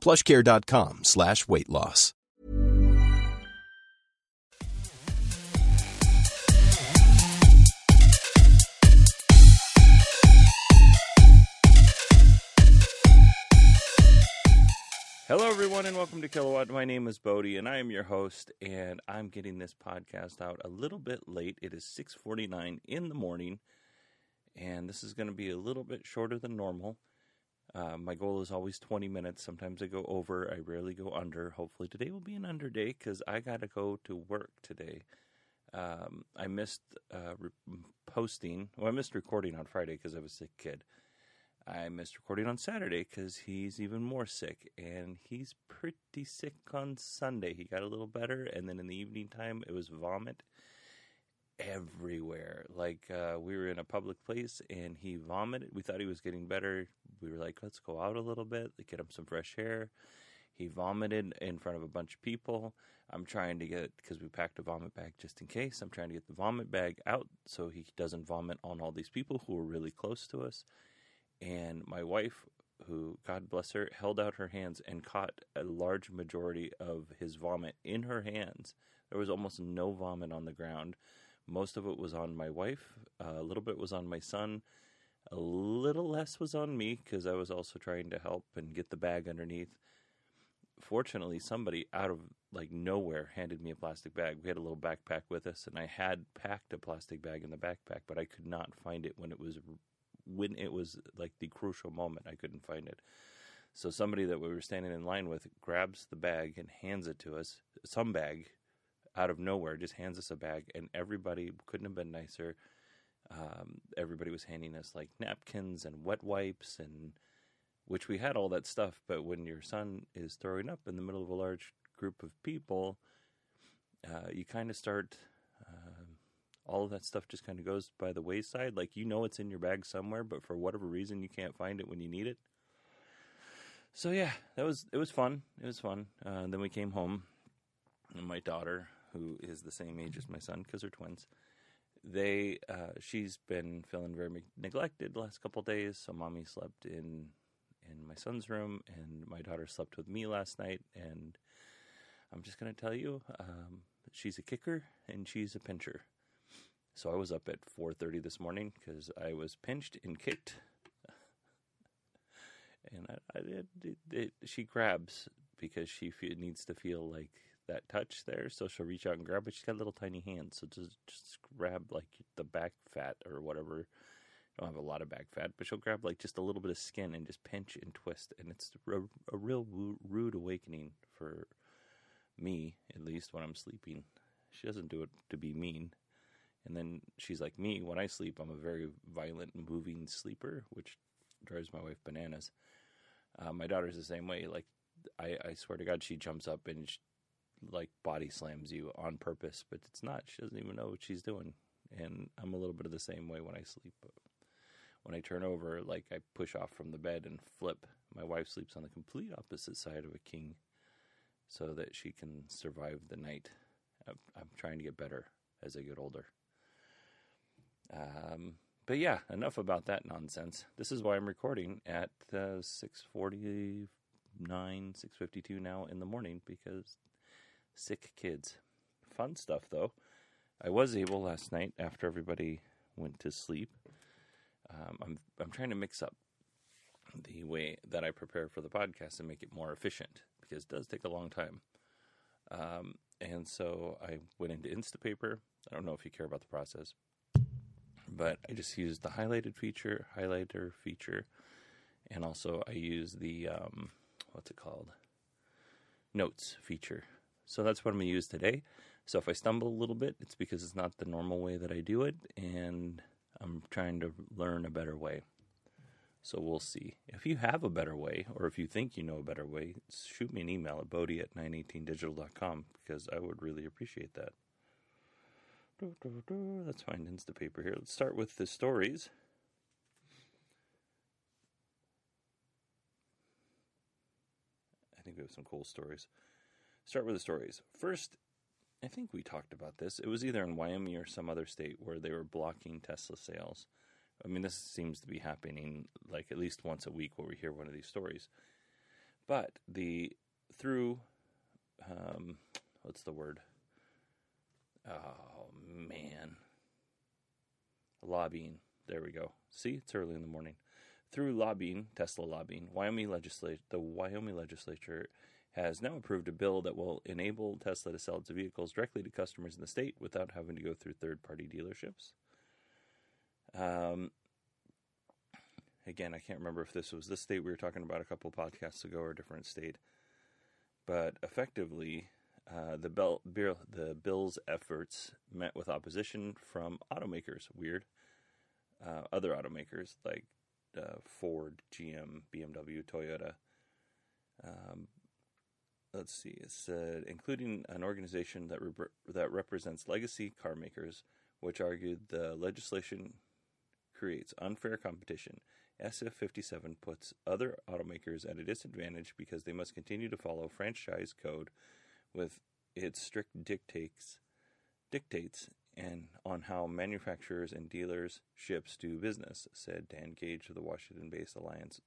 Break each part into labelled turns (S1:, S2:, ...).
S1: plushcare.com slash weight loss.
S2: Hello, everyone, and welcome to Kilowatt. My name is Bodie, and I am your host. And I'm getting this podcast out a little bit late. It is 6:49 in the morning, and this is going to be a little bit shorter than normal. Uh, my goal is always 20 minutes. Sometimes I go over. I rarely go under. Hopefully today will be an under day because I got to go to work today. Um, I missed uh, re- posting. Well, I missed recording on Friday because I was a sick kid. I missed recording on Saturday because he's even more sick, and he's pretty sick on Sunday. He got a little better, and then in the evening time, it was vomit everywhere. Like uh, we were in a public place, and he vomited. We thought he was getting better. We were like, "Let's go out a little bit, get him some fresh air." He vomited in front of a bunch of people. I'm trying to get because we packed a vomit bag just in case. I'm trying to get the vomit bag out so he doesn't vomit on all these people who are really close to us and my wife who god bless her held out her hands and caught a large majority of his vomit in her hands there was almost no vomit on the ground most of it was on my wife uh, a little bit was on my son a little less was on me because i was also trying to help and get the bag underneath. Fortunately somebody out of like nowhere handed me a plastic bag. We had a little backpack with us and i had packed a plastic bag in the backpack but i could not find it when it was when it was like the crucial moment, I couldn't find it. So somebody that we were standing in line with grabs the bag and hands it to us, some bag, out of nowhere, just hands us a bag, and everybody couldn't have been nicer. Um, everybody was handing us like napkins and wet wipes, and which we had all that stuff. But when your son is throwing up in the middle of a large group of people, uh, you kind of start all of that stuff just kind of goes by the wayside. Like you know it's in your bag somewhere, but for whatever reason you can't find it when you need it. So yeah, that was it was fun. It was fun. Uh, then we came home, and my daughter, who is the same age as my son because they're twins, they uh, she's been feeling very neglected the last couple days. So mommy slept in in my son's room, and my daughter slept with me last night. And I'm just gonna tell you, um, she's a kicker and she's a pincher. So I was up at 4:30 this morning because I was pinched and kicked, and I, I it, it, it, she grabs because she needs to feel like that touch there. So she'll reach out and grab, but she's got little tiny hands, so just just grab like the back fat or whatever. I don't have a lot of back fat, but she'll grab like just a little bit of skin and just pinch and twist, and it's a, real rude awakening for me, at least when I'm sleeping. She doesn't do it to be mean. And then she's like me. When I sleep, I'm a very violent, moving sleeper, which drives my wife bananas. Uh, my daughter's the same way. Like, I, I swear to God, she jumps up and she, like body slams you on purpose, but it's not. She doesn't even know what she's doing. And I'm a little bit of the same way when I sleep. When I turn over, like I push off from the bed and flip. My wife sleeps on the complete opposite side of a king, so that she can survive the night. I'm, I'm trying to get better as I get older. Um, but yeah, enough about that nonsense. This is why I'm recording at uh, 6:49, 6:52 now in the morning because sick kids. Fun stuff though. I was able last night after everybody went to sleep. Um, I'm I'm trying to mix up the way that I prepare for the podcast and make it more efficient because it does take a long time. Um, and so I went into Instapaper. I don't know if you care about the process, but I just used the highlighted feature, highlighter feature, and also I use the um, what's it called? Notes feature. So that's what I'm gonna use today. So if I stumble a little bit, it's because it's not the normal way that I do it, and I'm trying to learn a better way. So we'll see. If you have a better way, or if you think you know a better way, shoot me an email at bodie at 918digital.com because I would really appreciate that. Let's find Instapaper here. Let's start with the stories. I think we have some cool stories. Start with the stories. First, I think we talked about this. It was either in Wyoming or some other state where they were blocking Tesla sales. I mean, this seems to be happening like at least once a week where we hear one of these stories. But the through, um, what's the word? Oh man, lobbying. There we go. See, it's early in the morning. Through lobbying, Tesla lobbying, Wyoming legislature, the Wyoming legislature has now approved a bill that will enable Tesla to sell its vehicles directly to customers in the state without having to go through third-party dealerships. Um, again, I can't remember if this was this state we were talking about a couple podcasts ago or a different state, but effectively, uh, the the bill's efforts met with opposition from automakers. Weird, uh, other automakers like uh, Ford, GM, BMW, Toyota. Um, let's see. It said, including an organization that re- that represents legacy car makers, which argued the legislation creates unfair competition. SF57 puts other automakers at a disadvantage because they must continue to follow franchise code with its strict dictates dictates and on how manufacturers and dealers ships do business, said Dan Gage of the Washington-based Alliance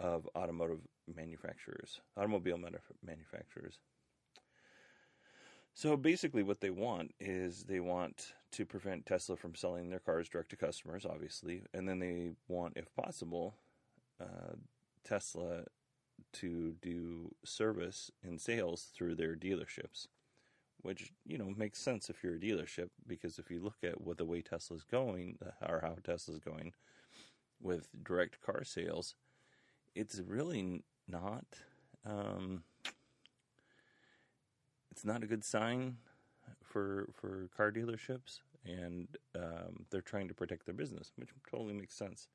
S2: of Automotive Manufacturers, Automobile Manufacturers. So basically, what they want is they want to prevent Tesla from selling their cars direct to customers, obviously, and then they want, if possible, uh, Tesla to do service and sales through their dealerships, which you know makes sense if you're a dealership because if you look at what the way Tesla's going or how Tesla's going with direct car sales, it's really not. Um, it's not a good sign for for car dealerships, and um, they're trying to protect their business, which totally makes sense.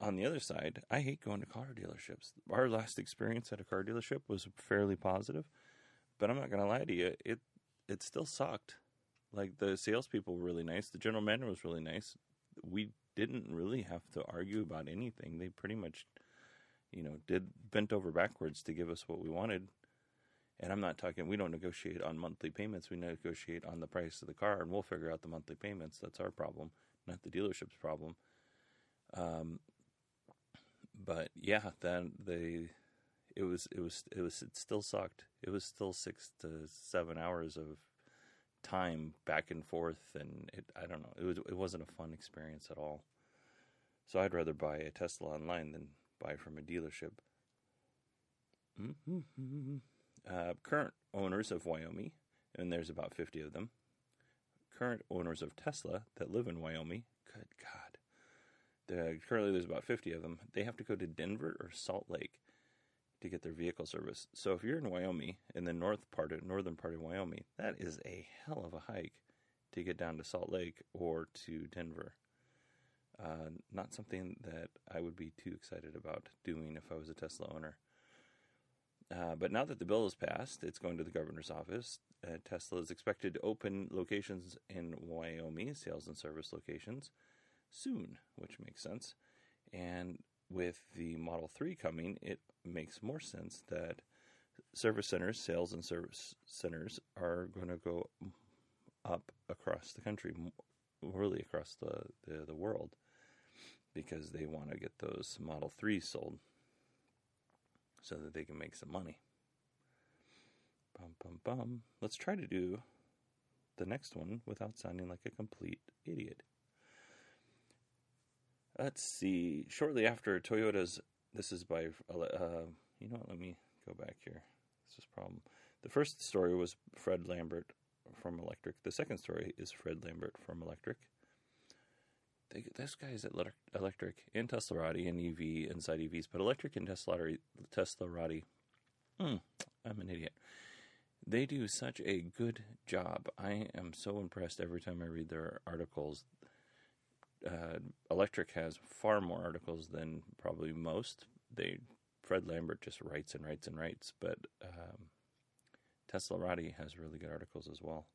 S2: On the other side, I hate going to car dealerships. Our last experience at a car dealership was fairly positive, but I'm not going to lie to you, it it still sucked. Like the salespeople were really nice, the general manager was really nice. We didn't really have to argue about anything. They pretty much, you know, did bent over backwards to give us what we wanted and I'm not talking, we don't negotiate on monthly payments. We negotiate on the price of the car and we'll figure out the monthly payments. That's our problem, not the dealership's problem. Um, but yeah, then they, it was, it was, it was, it still sucked. It was still six to seven hours of time back and forth. And it, I don't know, it was, it wasn't a fun experience at all. So I'd rather buy a Tesla online than buy from a dealership. Mm-hmm uh, current owners of Wyoming, and there's about 50 of them, current owners of Tesla that live in Wyoming, good God. The, currently, there's about 50 of them. They have to go to Denver or Salt Lake to get their vehicle service. So if you're in Wyoming, in the north part of northern part of Wyoming, that is a hell of a hike to get down to Salt Lake or to Denver. Uh, not something that I would be too excited about doing if I was a Tesla owner. Uh, but now that the bill is passed, it's going to the governor's office. Uh, Tesla is expected to open locations in Wyoming, sales and service locations, soon, which makes sense. And with the Model 3 coming, it makes more sense that service centers, sales and service centers are going to go up across the country, really across the, the, the world, because they want to get those Model 3s sold so that they can make some money. Bum, bum, bum. Let's try to do the next one without sounding like a complete idiot. Let's see. Shortly after Toyota's, this is by, uh, you know what, let me go back here. this problem. The first story was Fred Lambert from Electrek. The second story is Fred Lambert from Electrek. They, this guy's at Electrek and Teslarati and EV inside EVs, but Electrek and Teslarati, Teslarati. Hmm, I'm an idiot. They do such a good job. I am so impressed every time I read their articles. Uh, Electrek has far more articles than probably most. They Fred Lambert just writes and writes and writes, but um, Teslarati has really good articles as well.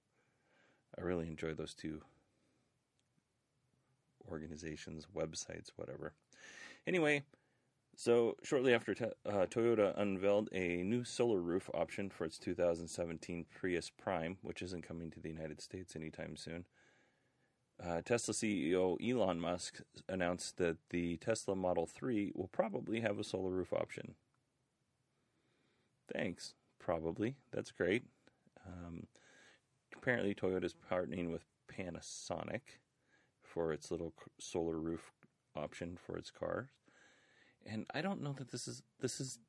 S2: I really enjoy those two organizations, websites, whatever. Anyway, so shortly after te- uh, Toyota unveiled a new solar roof option for its 2017 Prius Prime, which isn't coming to the United States anytime soon. Uh, Tesla CEO Elon Musk announced that the Tesla Model 3 will probably have a solar roof option. Thanks. Probably. That's great. Um, apparently, Toyota is partnering with Panasonic for its little solar roof option for its cars. And I don't know that this is this is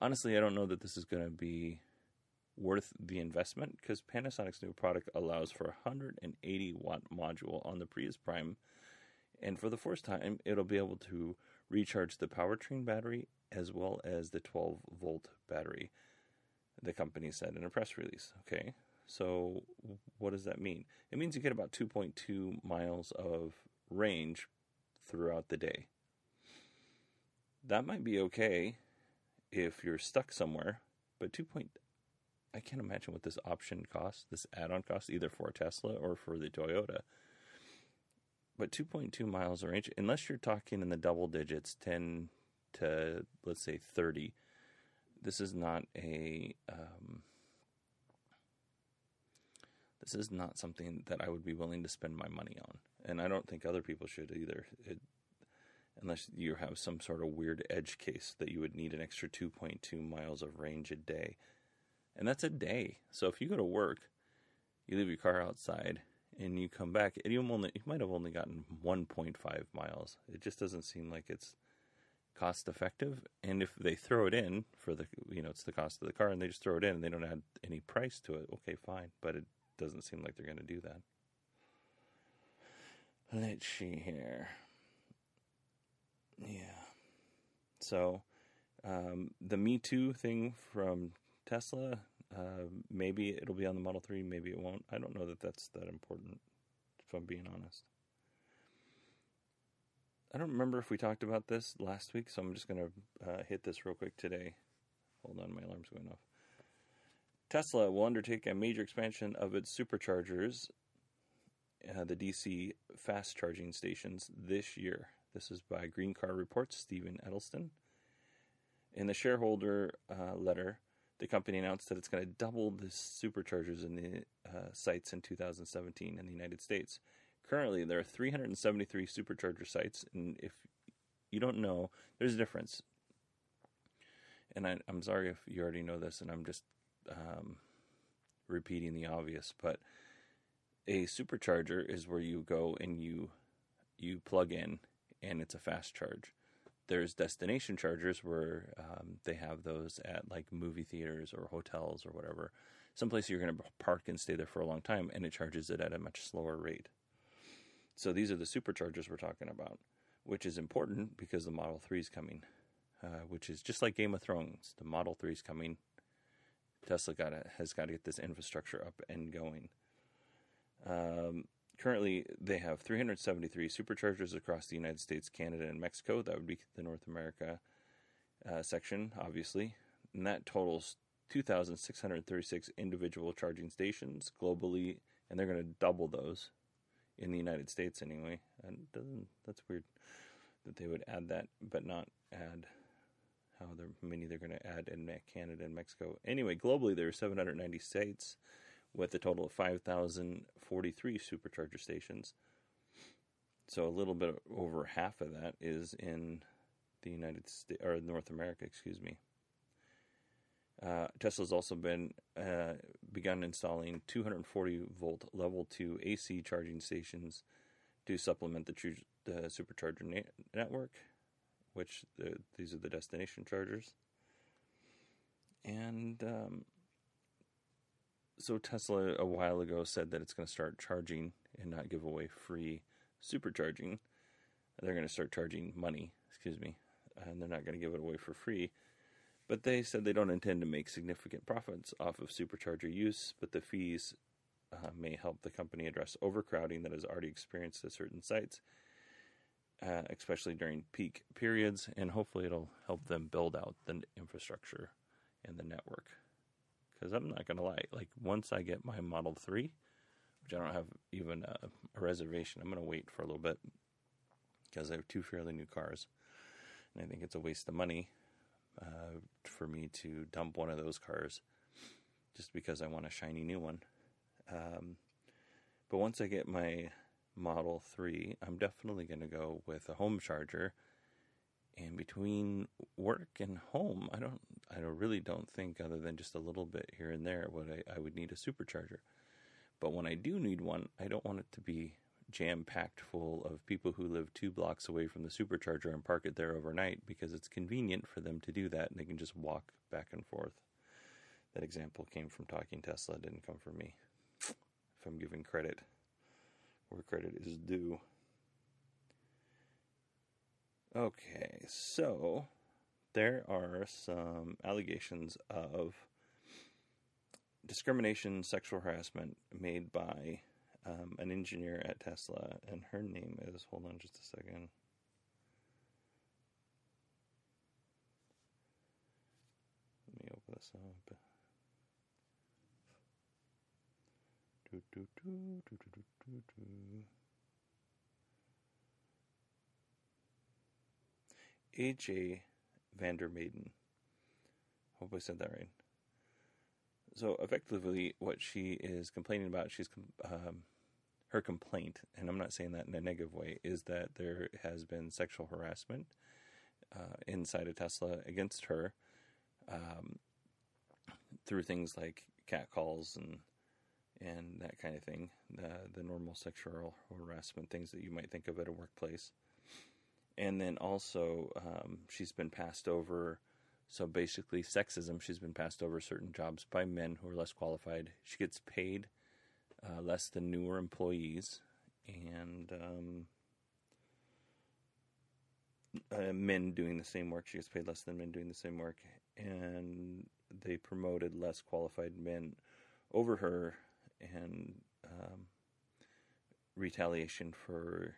S2: honestly I don't know that this is going to be worth the investment because Panasonic's new product allows for a 180 watt module on the Prius Prime, and for the first time, it'll be able to recharge the powertrain battery as well as the 12 volt battery. The company said in a press release. Okay, so what does that mean? It means you get about 2.2 miles of range throughout the day. That might be okay if you're stuck somewhere, but 2. Point, I can't imagine what this option costs, this add-on costs, either for a Tesla or for the Toyota. But 2.2 miles of range, unless you're talking in the double digits, 10 to let's say 30, this is not a um, this is not something that I would be willing to spend my money on, and I don't think other people should either. It, unless you have some sort of weird edge case that you would need an extra 2.2 miles of range a day and that's a day. So if you go to work, you leave your car outside, and you come back, and you only you might have only gotten 1.5 miles. It just doesn't seem like it's cost effective. And if they throw it in for the you know it's the cost of the car, and they just throw it in, and they don't add any price to it, okay, fine. But it doesn't seem like they're going to do that. Let's see here. Yeah. So um, the Me Too thing from Tesla. Uh, maybe it'll be on the Model 3, maybe it won't. I don't know that that's that important, if I'm being honest. I don't remember if we talked about this last week, so I'm just going to uh, hit this real quick today. Hold on, my alarm's going off. Tesla will undertake a major expansion of its superchargers, uh, the DC fast charging stations, this year. This is by Green Car Reports, Stephen Edelstein. In the shareholder uh, letter, the company announced that it's going to double the superchargers in the uh, sites in 2017 in the United States. Currently, there are 373 supercharger sites, and if you don't know, there's a difference. And I, am sorry if you already know this, and I'm just um, repeating the obvious, but a supercharger is where you go and you you plug in, and it's a fast charge there's destination chargers where um, they have those at like movie theaters or hotels or whatever. Someplace you're going to park and stay there for a long time, and it charges it at a much slower rate. So these are the superchargers we're talking about, which is important because the Model 3 is coming, uh, which is just like Game of Thrones. The Model 3 is coming. Tesla got has got to get this infrastructure up and going. Um, currently they have 373 superchargers across the United States, Canada, and Mexico. That would be the North America uh, section, obviously. And that totals 2,636 individual charging stations globally, and they're going to double those in the United States anyway. And that's weird that they would add that, but not add how many they're going to add in Canada and Mexico. Anyway, globally there are 790 states with a total of 5,043 supercharger stations. So a little bit over half of that is in the United States or North America, excuse me. Uh, Tesla's also been uh, begun installing 240 volt level 2 AC charging stations to supplement the, tr- the supercharger na- network, which the, these are the destination chargers. And um, so Tesla a while ago said that it's going to start charging and not give away free supercharging. They're going to start charging money, excuse me, and they're not going to give it away for free. But they said they don't intend to make significant profits off of supercharger use, but the fees uh, may help the company address overcrowding that is already experienced at certain sites, uh, especially during peak periods, and hopefully it'll help them build out the infrastructure and the network. Because I'm not going to lie, like once I get my Model 3, which I don't have even a, a reservation, I'm going to wait for a little bit because I have two fairly new cars. And I think it's a waste of money uh, for me to dump one of those cars just because I want a shiny new one. Um, but once I get my Model 3, I'm definitely going to go with a home charger. And between work and home, I don't, I don't really don't think, other than just a little bit here and there, would I, I would need a supercharger. But when I do need one, I don't want it to be jam packed full of people who live two blocks away from the supercharger and park it there overnight because it's convenient for them to do that and they can just walk back and forth. That example came from Talking Tesla, didn't come from me. If I'm giving credit where credit is due. Okay, so there are some allegations of discrimination, sexual harassment made by um, an engineer at Tesla, and her name is, hold on just a second. Let me open this up. Do, do, do, AJ Vandermeyden. Hope I said that right. So effectively, what she is complaining about, she's um, her complaint, and I'm not saying that in a negative way, is that there has been sexual harassment uh, inside of Tesla against her um, through things like catcalls and and that kind of thing, the the normal sexual harassment things that you might think of at a workplace. And then also, um, she's been passed over. So basically, sexism. She's been passed over certain jobs by men who are less qualified. She gets paid uh, less than newer employees, and um, uh, men doing the same work. She gets paid less than men doing the same work, and they promoted less qualified men over her, and um, retaliation for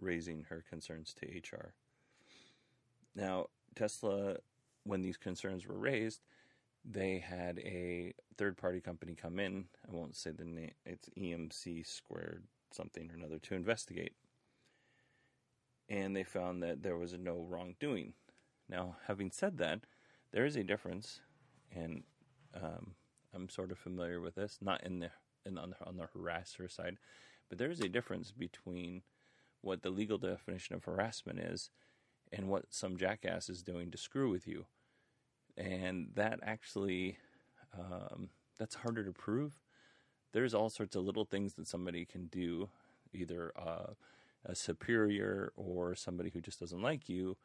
S2: raising her concerns to HR. Now, Tesla, when these concerns were raised, they had a third party company come in. I won't say the name, it's EMC squared something or another to investigate. And they found that there was no wrongdoing. Now, having said that, there is a difference, and um, I'm sort of familiar with this, not in the, on, the on the harasser side, but there is a difference between what the legal definition of harassment is and what some jackass is doing to screw with you and that actually um, that's harder to prove. There's all sorts of little things that somebody can do, either uh, a superior or somebody who just doesn't like you,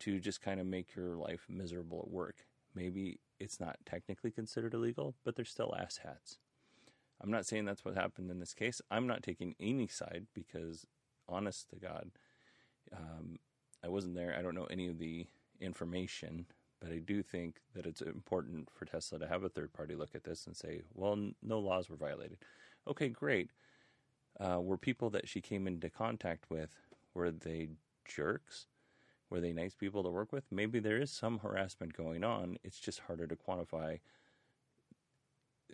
S2: to just kind of make your life miserable at work. Maybe it's not technically considered illegal, but they're still asshats. I'm not saying that's what happened in this case. I'm not taking any side because, honest to God, um, I wasn't there. I don't know any of the information but I do think that it's important for Tesla to have a third party look at this and say, well, n- no laws were violated. Okay, great. Uh, were people that she came into contact with, were they jerks? Were they nice people to work with? Maybe there is some harassment going on. It's just harder to quantify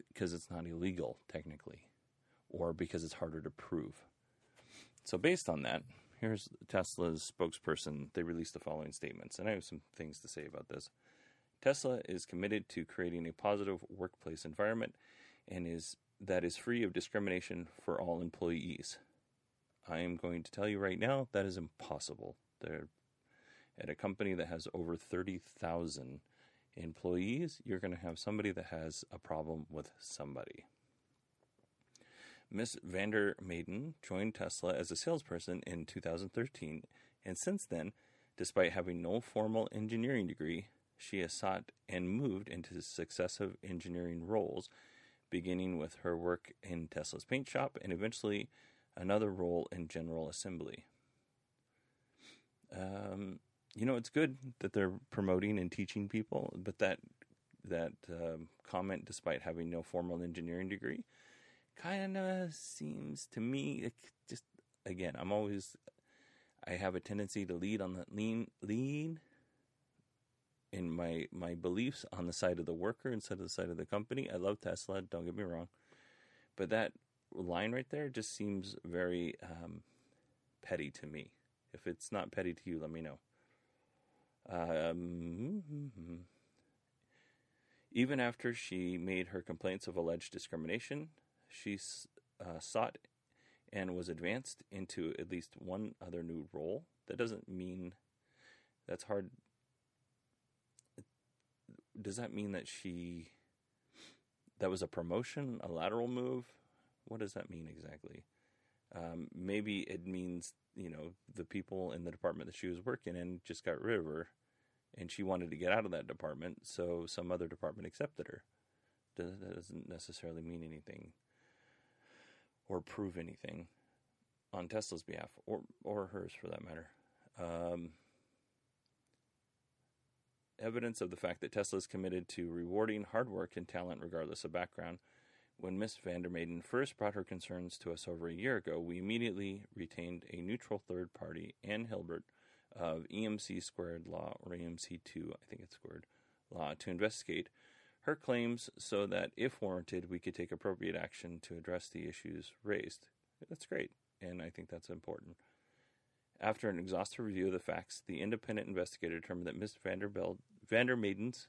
S2: because it's not illegal, technically, or because it's harder to prove. So, based on that, here's Tesla's spokesperson. They released the following statements, and I have some things to say about this. Tesla is committed to creating a positive workplace environment and is that is free of discrimination for all employees. I am going to tell you right now that is impossible. They're at a company that has over 30,000 employees, you're going to have somebody that has a problem with somebody. Miss Vandermeyden joined Tesla as a salesperson in 2013, and since then, despite having no formal engineering degree, she has sought and moved into successive engineering roles, beginning with her work in Tesla's paint shop and eventually another role in General Assembly. Um, you know, it's good that they're promoting and teaching people, but that that um, comment, despite having no formal engineering degree, kind of seems to me just again. I'm always I have a tendency to lead on the lean lean in my my beliefs on the side of the worker instead of the side of the company. I love Tesla, don't get me wrong, but that line right there just seems very um, petty to me. If it's not petty to you, let me know. Um, even after she made her complaints of alleged discrimination, she uh, sought and was advanced into at least one other new role. That doesn't mean that's hard. Does that mean that she that was a promotion, a lateral move? What does that mean exactly? Um, maybe it means you know the people in the department that she was working in just got rid of her, and she wanted to get out of that department, so some other department accepted her. That doesn't necessarily mean anything or prove anything on Tesla's behalf, or or hers for that matter. Um, evidence of the fact that Tesla is committed to rewarding hard work and talent regardless of background. When Miss Vandermeyden first brought her concerns to us over a year ago, we immediately retained a neutral third party, Ann Hilbert, of EMC squared law, or EMC2, I think it's squared law, to investigate her claims so that, if warranted, we could take appropriate action to address the issues raised. That's great, and I think that's important. After an exhaustive review of the facts, the independent investigator determined that Ms. Vanderbilt, Vandermeyden's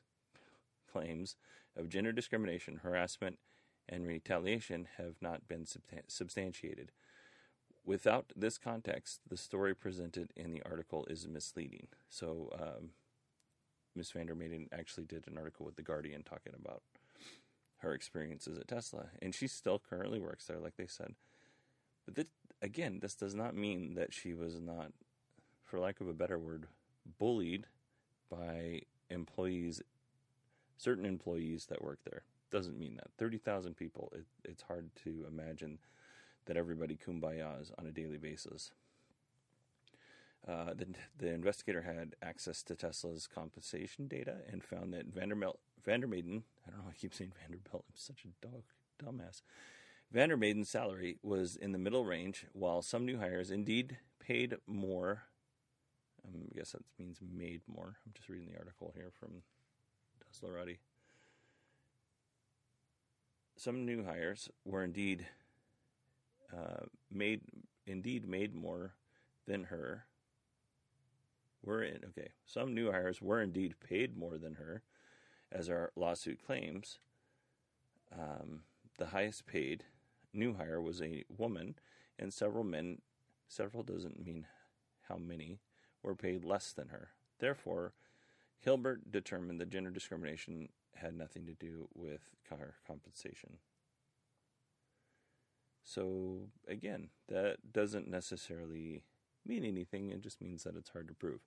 S2: claims of gender discrimination, harassment, and retaliation have not been substantiated. Without this context, the story presented in the article is misleading. So, um, Miss Vandermeyden actually did an article with The Guardian talking about her experiences at Tesla, and she still currently works there, like they said. But this, again, this does not mean that she was not, for lack of a better word, bullied by employees, certain employees that work there doesn't mean that. 30,000 people, it, it's hard to imagine that everybody kumbayas on a daily basis. Uh, the, the investigator had access to Tesla's compensation data and found that Vandermel, Vandermeyden, I don't know, I keep saying Vanderbilt, I'm such a dog, dumbass. Vandermeyden's salary was in the middle range, while some new hires indeed paid more. Um, I guess that means made more. I'm just reading the article here from Teslarati some new hires were indeed uh, made indeed made more than her. Were in okay. Some new hires were indeed paid more than her, as our lawsuit claims. Um, the highest paid new hire was a woman, and several men. Several doesn't mean how many were paid less than her. Therefore, Hilbert determined that gender discrimination had nothing to do with car compensation. So again, that doesn't necessarily mean anything. It just means that it's hard to prove.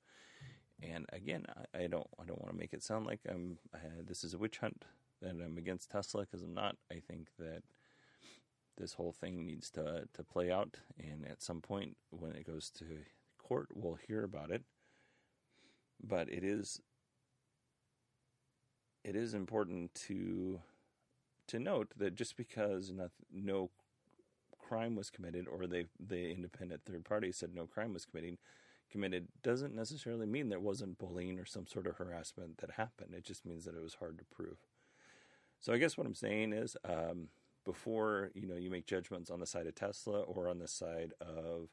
S2: And again, I, I don't I don't want to make it sound like I'm uh, this is a witch hunt that I'm against Tesla because I'm not. I think that this whole thing needs to to play out, and at some point when it goes to court, we'll hear about it. But it is it is important to to note that just because no, no crime was committed or they the independent third party said no crime was committing committed doesn't necessarily mean there wasn't bullying or some sort of harassment that happened. It just means that it was hard to prove. So I guess what I'm saying is um, before you know you make judgments on the side of Tesla or on the side of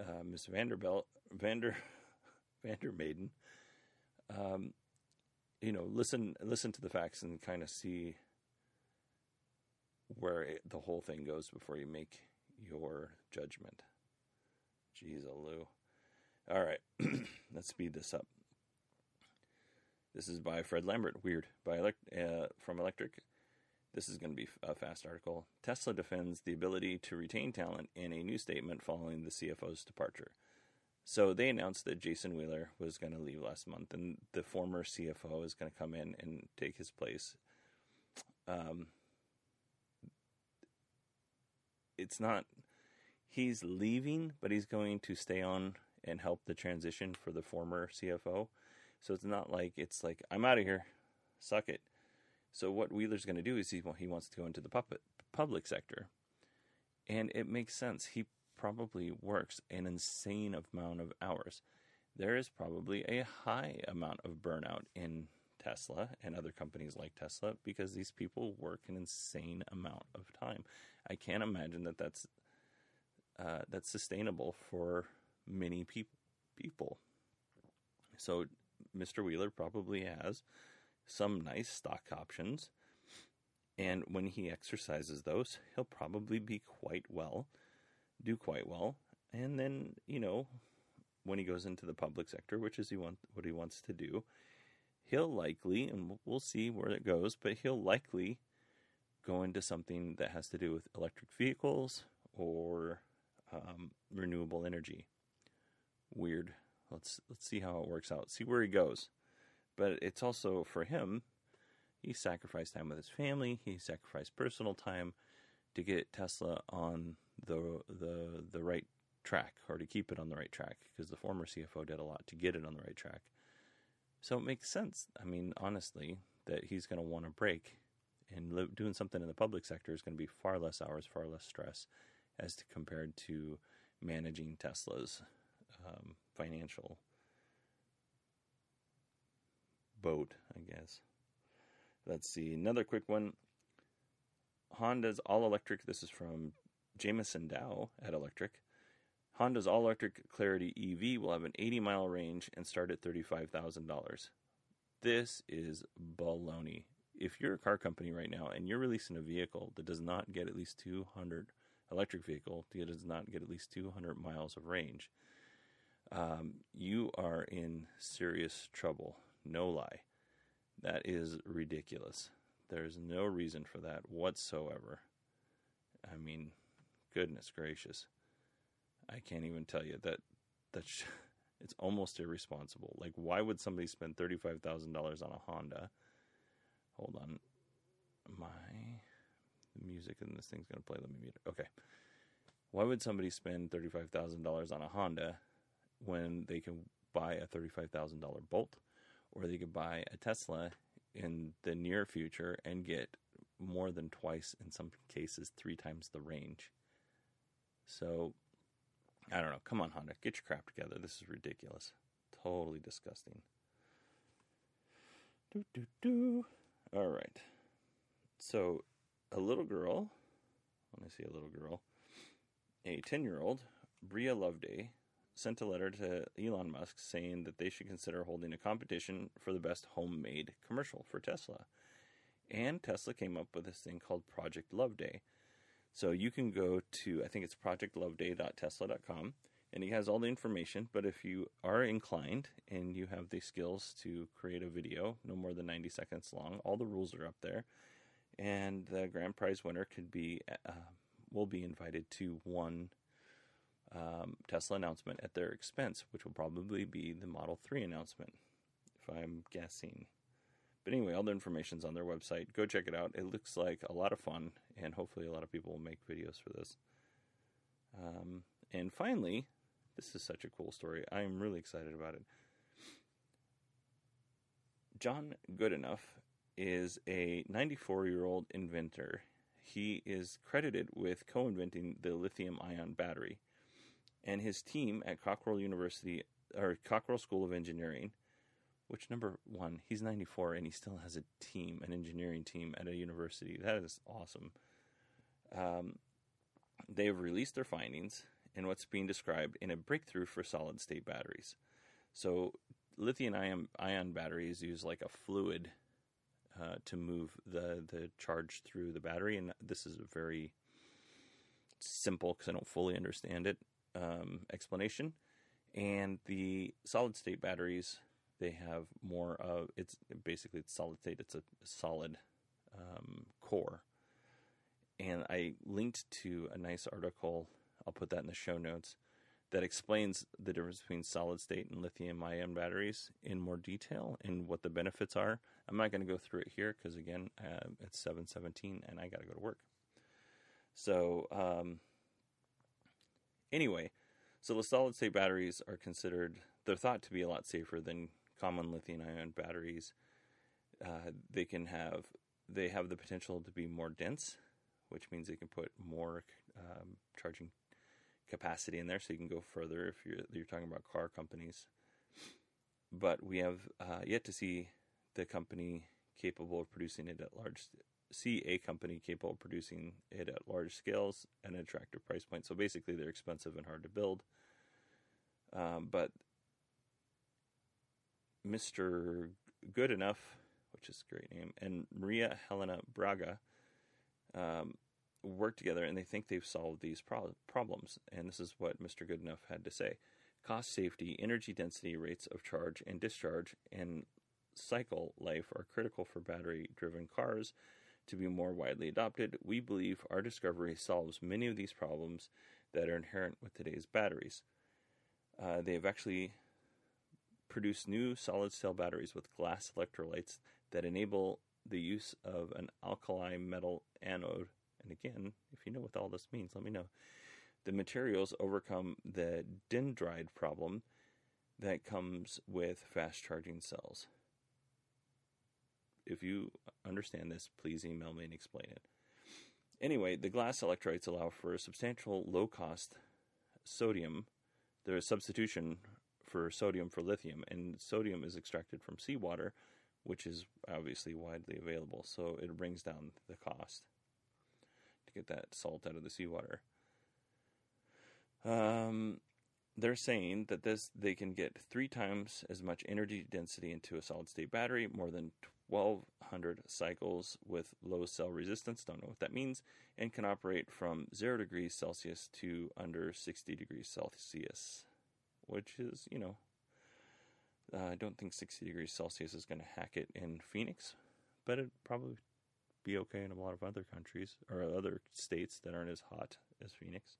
S2: uh, Vanderbilt Vander Vandermeyden, um, you know, listen listen to the facts and kind of see where it, the whole thing goes before you make your judgment. Jeez, Lou. All right, let's speed this up. This is by Fred Lambert. Weird. By elect- uh, from Electrek. This is going to be a fast article. Tesla defends the ability to retain talent in a new statement following the CFO's departure. So they announced that Jason Wheeler was going to leave last month, and the former CFO is going to come in and take his place. Um, it's not he's leaving, but he's going to stay on and help the transition for the former CFO. So it's not like it's like I'm out of here, suck it. So what Wheeler's going to do is he he wants to go into the puppet, public sector, and it makes sense. He probably works an insane amount of hours. There is probably a high amount of burnout in Tesla and other companies like Tesla because these people work an insane amount of time. I can't imagine that that's uh, that's sustainable for many peop- people. So Mr. Wheeler probably has some nice stock options. And when he exercises those, he'll probably be quite well, do quite well. And then, you know, when he goes into the public sector, which is he want, what he wants to do, he'll likely, and we'll see where it goes, but he'll likely go into something that has to do with electric vehicles or um, renewable energy. Weird. Let's let's see how it works out. See where he goes. But it's also for him. He sacrificed time with his family. He sacrificed personal time to get Tesla on the the the right track or to keep it on the right track because the former CFO did a lot to get it on the right track. So it makes sense. I mean, honestly, that he's going to want a break and doing something in the public sector is going to be far less hours, far less stress, as to, compared to managing Tesla's um, financial boat, I guess. Let's see another quick one. Honda's all electric. This is from Jameson Dow at Electrek. Honda's all electric Clarity EV will have an 80 mile range and start at $35,000. This is baloney. If you're a car company right now and you're releasing a vehicle that does not get at least 200 electric vehicle that does not get at least 200 miles of range, um, you are in serious trouble. No lie. That is ridiculous. There's no reason for that whatsoever. I mean, goodness gracious. I can't even tell you that that's it's almost irresponsible. Like why would somebody spend $35,000 on a Honda? Hold on. My music in this thing's going to play. Let me mute it. Okay. Why would somebody spend $35,000 on a Honda when they can buy a $35,000 Bolt or they could buy a Tesla in the near future and get more than twice, in some cases, three times the range? So I don't know. Come on, Honda, get your crap together. This is ridiculous. Totally disgusting. Do do do. All right. So, a little girl. Let me see a little girl. A ten-year-old, Bria Loveday, sent a letter to Elon Musk saying that they should consider holding a competition for the best homemade commercial for Tesla. And Tesla came up with this thing called Project Love Day. so you can go to, I think it's projectloveday.tesla.com, and he has all the information. But if you are inclined and you have the skills to create a video, no more than 90 seconds long, all the rules are up there. And the grand prize winner could be, uh, will be invited to one um, Tesla announcement at their expense, which will probably be the Model 3 announcement, if I'm guessing. But anyway, all the information's on their website. Go check it out. It looks like a lot of fun, and hopefully, a lot of people will make videos for this. Um, and finally, this is such a cool story. I am really excited about it. John Goodenough is a 94 year old inventor. He is credited with co inventing the lithium ion battery. And his team at Cockrell University, or Cockrell School of Engineering, which number one, he's 94 and he still has a team, an engineering team at a university. That is awesome. Um, they have released their findings and what's being described in a breakthrough for solid state batteries. So, lithium ion, ion batteries use like a fluid uh, to move the, the charge through the battery, and this is a very simple, because I don't fully understand it, um, explanation. And the solid state batteries they have more of it's basically it's solid state. It's a solid um, core, and I linked to a nice article. I'll put that in the show notes that explains the difference between solid state and lithium ion batteries in more detail and what the benefits are. I'm not going to go through it here because, again, uh, it's 717 and I got to go to work. So, um, anyway, so the solid state batteries are considered, they're thought to be a lot safer than common lithium ion batteries. Uh, they can have, they have the potential to be more dense, which means they can put more um, charging capacity in there, so you can go further if you're you're talking about car companies. But we have uh, yet to see the company capable of producing it at large. See a company capable of producing it at large scales and an attractive price point. So basically, they're expensive and hard to build. Um, but Mr. Goodenough, which is a great name, and Maria Helena Braga um, work together and they think they've solved these pro- problems. And this is what Mr. Goodenough had to say cost safety, energy density rates of charge and discharge, and cycle life are critical for battery driven cars to be more widely adopted. We believe our discovery solves many of these problems that are inherent with today's batteries. Uh, they have actually produced new solid cell batteries with glass electrolytes that enable the use of an alkali metal anode and again, if you know what all this means, let me know. The materials overcome the dendrite problem that comes with fast charging cells. If you understand this, please email me and explain it. Anyway, the glass electrolytes allow for a substantial low cost sodium. Is substitution for sodium for lithium, and sodium is extracted from seawater, which is obviously widely available, so it brings down the cost to get that salt out of the seawater. Um, they're saying that this they can get three times as much energy density into a solid state battery, more than 1200 cycles with low cell resistance. Don't know what that means, and can operate from zero degrees Celsius to under 60 degrees Celsius, which is you know. Uh, I don't think 60 degrees Celsius is going to hack it in Phoenix, but it probably be okay in a lot of other countries or other states that aren't as hot as Phoenix.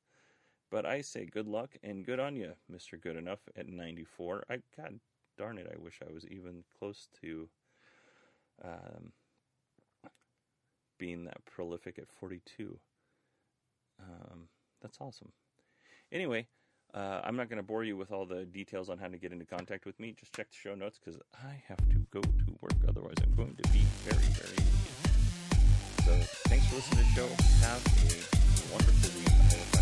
S2: But I say good luck and good on you, Mr. Goodenough at 94. I God darn it, I wish I was even close to um, being that prolific at 42. Um, that's awesome. Anyway, uh, I'm not going to bore you with all the details on how to get into contact with me. Just check the show notes because I have to go to work. Otherwise, I'm going to be very, very so thanks for listening to the show. Have a wonderful week.